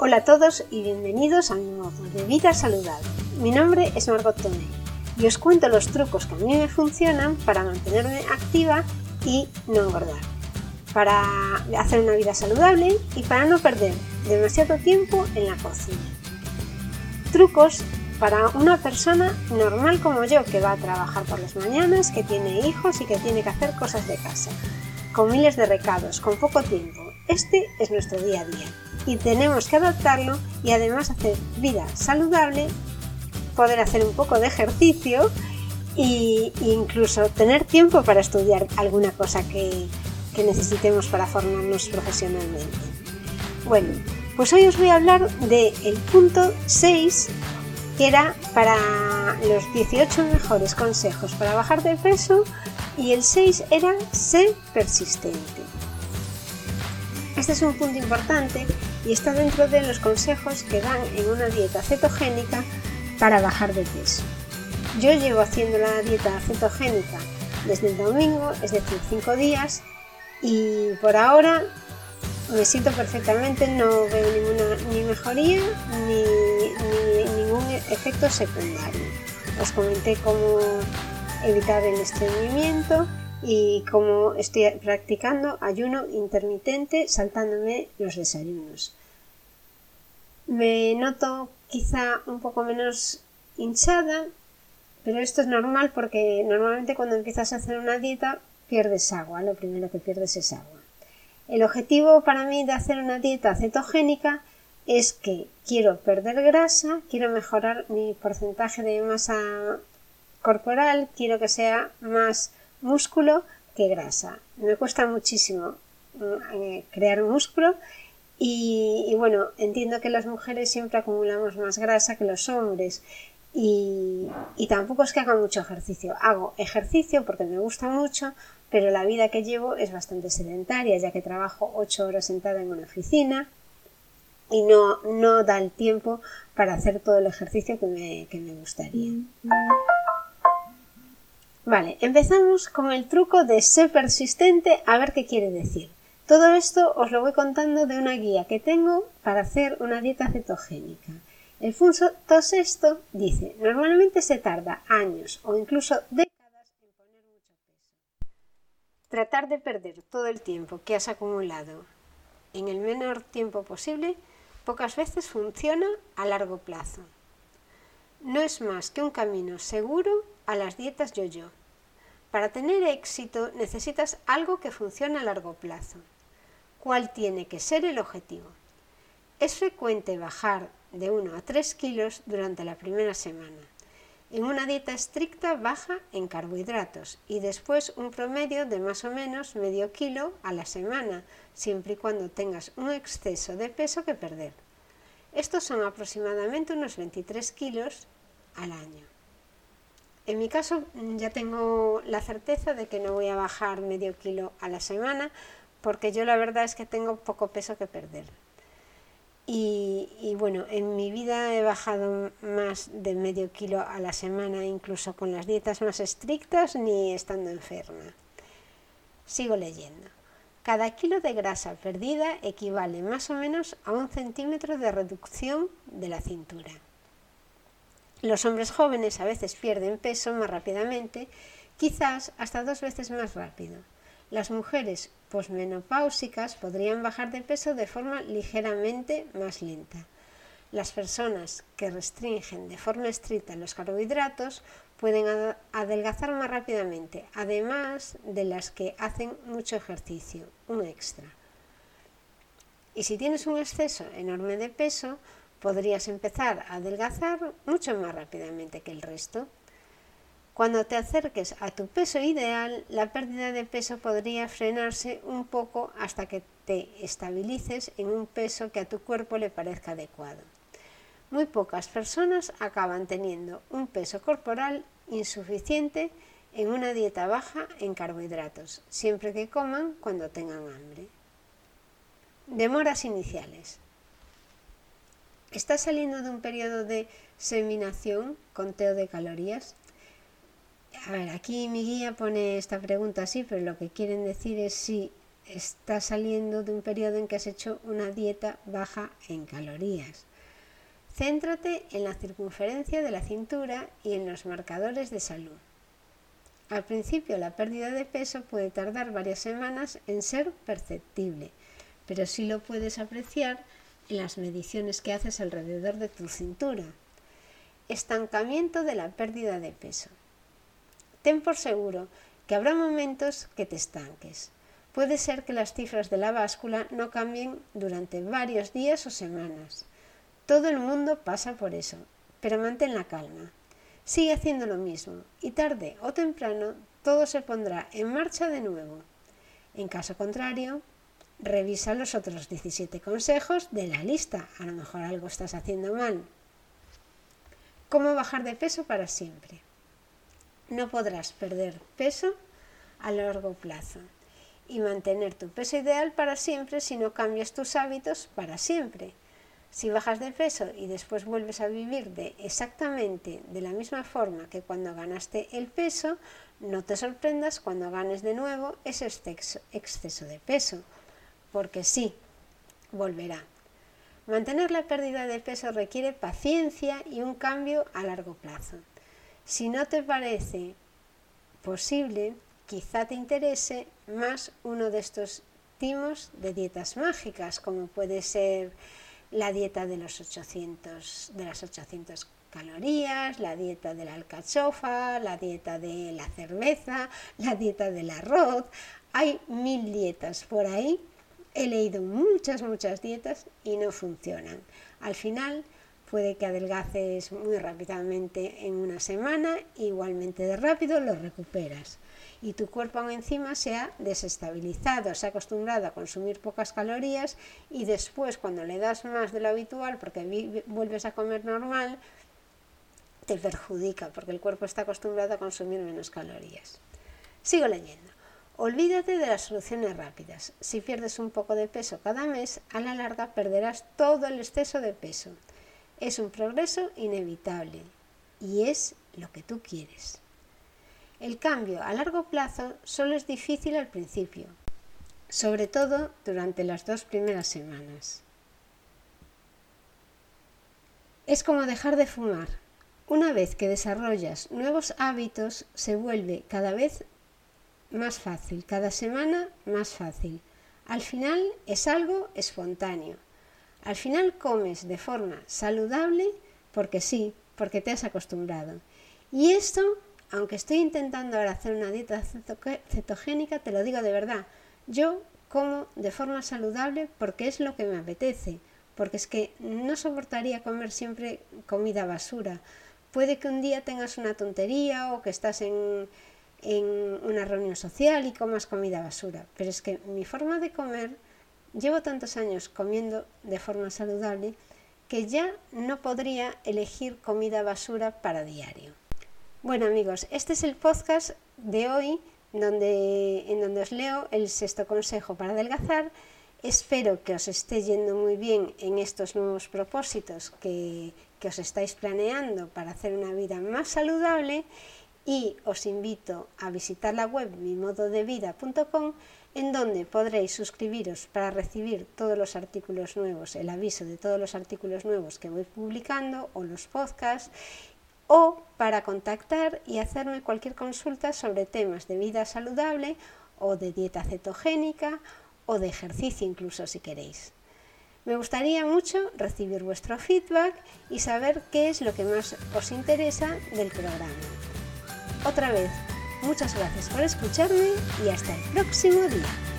Hola a todos y bienvenidos a mi modo de vida saludable. Mi nombre es Margot Tomé y os cuento los trucos que a mí me funcionan para mantenerme activa y no engordar, para hacer una vida saludable y para no perder demasiado tiempo en la cocina. Trucos para una persona normal como yo que va a trabajar por las mañanas, que tiene hijos y que tiene que hacer cosas de casa, con miles de recados, con poco tiempo. Este es nuestro día a día y tenemos que adaptarlo y además hacer vida saludable, poder hacer un poco de ejercicio e incluso tener tiempo para estudiar alguna cosa que, que necesitemos para formarnos profesionalmente. Bueno, pues hoy os voy a hablar del punto 6 que era para los 18 mejores consejos para bajar de peso y el 6 era ser persistente. Este es un punto importante y está dentro de los consejos que dan en una dieta cetogénica para bajar de peso. Yo llevo haciendo la dieta cetogénica desde el domingo, es decir, 5 días, y por ahora me siento perfectamente, no veo ninguna ni mejoría ni, ningún efecto secundario. Os comenté cómo evitar el estreñimiento y cómo estoy practicando ayuno intermitente saltándome los desayunos. Me noto quizá un poco menos hinchada, pero esto es normal porque normalmente cuando empiezas a hacer una dieta pierdes agua, lo primero que pierdes es agua. El objetivo para mí de hacer una dieta cetogénica es que quiero perder grasa, quiero mejorar mi porcentaje de masa corporal, quiero que sea más músculo que grasa. Me cuesta muchísimo mm, eh, crear músculo y, bueno, entiendo que las mujeres siempre acumulamos más grasa que los hombres y, y, tampoco es que haga mucho ejercicio. Hago ejercicio porque me gusta mucho, pero la vida que llevo es bastante sedentaria, ya que trabajo ocho horas sentada en una oficina y no, no da el tiempo para hacer todo el ejercicio que me, que me gustaría. Vale, empezamos con el truco de ser persistente a ver qué quiere decir. Todo esto os lo voy contando de una guía que tengo para hacer una dieta cetogénica. El punto sexto dice, normalmente se tarda años o incluso décadas Tratar de perder todo el tiempo que has acumulado en el menor tiempo posible pocas veces funciona a largo plazo. No es más que un camino seguro a las dietas yo-yo. Para tener éxito necesitas algo que funcione a largo plazo. ¿Cuál tiene que ser el objetivo? Es frecuente bajar de 1 a 3 kilos durante la primera semana en una dieta estricta baja en carbohidratos y después un promedio de más o menos medio kilo a la semana, siempre y cuando tengas un exceso de peso que perder. Estos son aproximadamente unos 23 kilos al año. En mi caso ya tengo la certeza de que no voy a bajar medio kilo a la semana porque yo la verdad es que tengo poco peso que perder. Y, bueno, en mi vida he bajado más de medio kilo a la semana, incluso con las dietas más estrictas, ni estando enferma. Sigo leyendo. Cada kilo de grasa perdida equivale más o menos a un centímetro de reducción de la cintura. Los hombres jóvenes a veces pierden peso más rápidamente, quizás hasta dos veces más rápido. Las mujeres posmenopáusicas podrían bajar de peso de forma ligeramente más lenta. Las personas que restringen de forma estricta los carbohidratos pueden adelgazar más rápidamente, además de las que hacen mucho ejercicio, un extra. Y si tienes un exceso enorme de peso, podrías empezar a adelgazar mucho más rápidamente que el resto. Cuando te acerques a tu peso ideal, la pérdida de peso podría frenarse un poco hasta que te estabilices en un peso que a tu cuerpo le parezca adecuado. Muy pocas personas acaban teniendo un peso corporal insuficiente en una dieta baja en carbohidratos, siempre que coman cuando tengan hambre. Demoras iniciales. ¿Estás saliendo de un periodo de seminación, conteo de calorías? A ver, aquí mi guía pone esta pregunta así, pero lo que quieren decir es si estás saliendo de un periodo en que has hecho una dieta baja en calorías. Céntrate en la circunferencia de la cintura y en los marcadores de salud. Al principio la pérdida de peso puede tardar varias semanas en ser perceptible, pero sí lo puedes apreciar las mediciones que haces alrededor de tu cintura. Estancamiento de la pérdida de peso. Ten por seguro que habrá momentos que te estanques. Puede ser que las cifras de la báscula no cambien durante varios días o semanas. Todo el mundo pasa por eso, pero mantén la calma. Sigue haciendo lo mismo y tarde o temprano todo se pondrá en marcha de nuevo. En caso contrario, revisa los otros 17 consejos de la lista. A lo mejor algo estás haciendo mal. ¿Cómo bajar de peso para siempre? No podrás perder peso a largo plazo y mantener tu peso ideal para siempre si no cambias tus hábitos para siempre. Si bajas de peso y después vuelves a vivir de exactamente de la misma forma que cuando ganaste el peso, no te sorprendas cuando ganes de nuevo ese exceso de peso, porque sí, volverá. Mantener la pérdida de peso requiere paciencia y un cambio a largo plazo. Si no te parece posible, quizá te interese más uno de estos timos de dietas mágicas, como puede ser la dieta de, los 800, de las 800 calorías, la dieta de la alcachofa, la dieta de la cerveza, la dieta del arroz. Hay mil dietas por ahí He leído muchas, muchas dietas y no funcionan. Al final puede que adelgaces muy rápidamente en una semana, igualmente de rápido lo recuperas. Y tu cuerpo encima se ha desestabilizado, se ha acostumbrado a consumir pocas calorías y después cuando le das más de lo habitual, porque vuelves a comer normal, te perjudica, porque el cuerpo está acostumbrado a consumir menos calorías. Sigo leyendo. Olvídate de las soluciones rápidas. Si pierdes un poco de peso cada mes, a la larga perderás todo el exceso de peso. Es un progreso inevitable y es lo que tú quieres. El cambio a largo plazo solo es difícil al principio, sobre todo durante las dos primeras semanas. Es como dejar de fumar. Una vez que desarrollas nuevos hábitos, se vuelve cada vez más fácil, cada semana más fácil. Al final es algo espontáneo. Al final comes de forma saludable porque sí, porque te has acostumbrado. Y esto, aunque estoy intentando ahora hacer una dieta cetogénica, te lo digo de verdad, yo como de forma saludable porque es lo que me apetece, porque es que no soportaría comer siempre comida basura. Puede que un día tengas una tontería o que estás en, en una reunión social y comas comida basura. Pero es que mi forma de comer, llevo tantos años comiendo de forma saludable que ya no podría elegir comida basura para diario. Bueno amigos, este es el podcast de hoy donde, en donde os leo el sexto consejo para adelgazar. Espero que os esté yendo muy bien en estos nuevos propósitos que, que os estáis planeando para hacer una vida más saludable y os invito a visitar la web mimododevida.com en donde podréis suscribiros para recibir todos los artículos nuevos, el aviso de todos los artículos nuevos que voy publicando o los podcasts o para contactar y hacerme cualquier consulta sobre temas de vida saludable o de dieta cetogénica o de ejercicio incluso si queréis. Me gustaría mucho recibir vuestro feedback y saber qué es lo que más os interesa del programa. Otra vez, muchas gracias por escucharme y hasta el próximo día.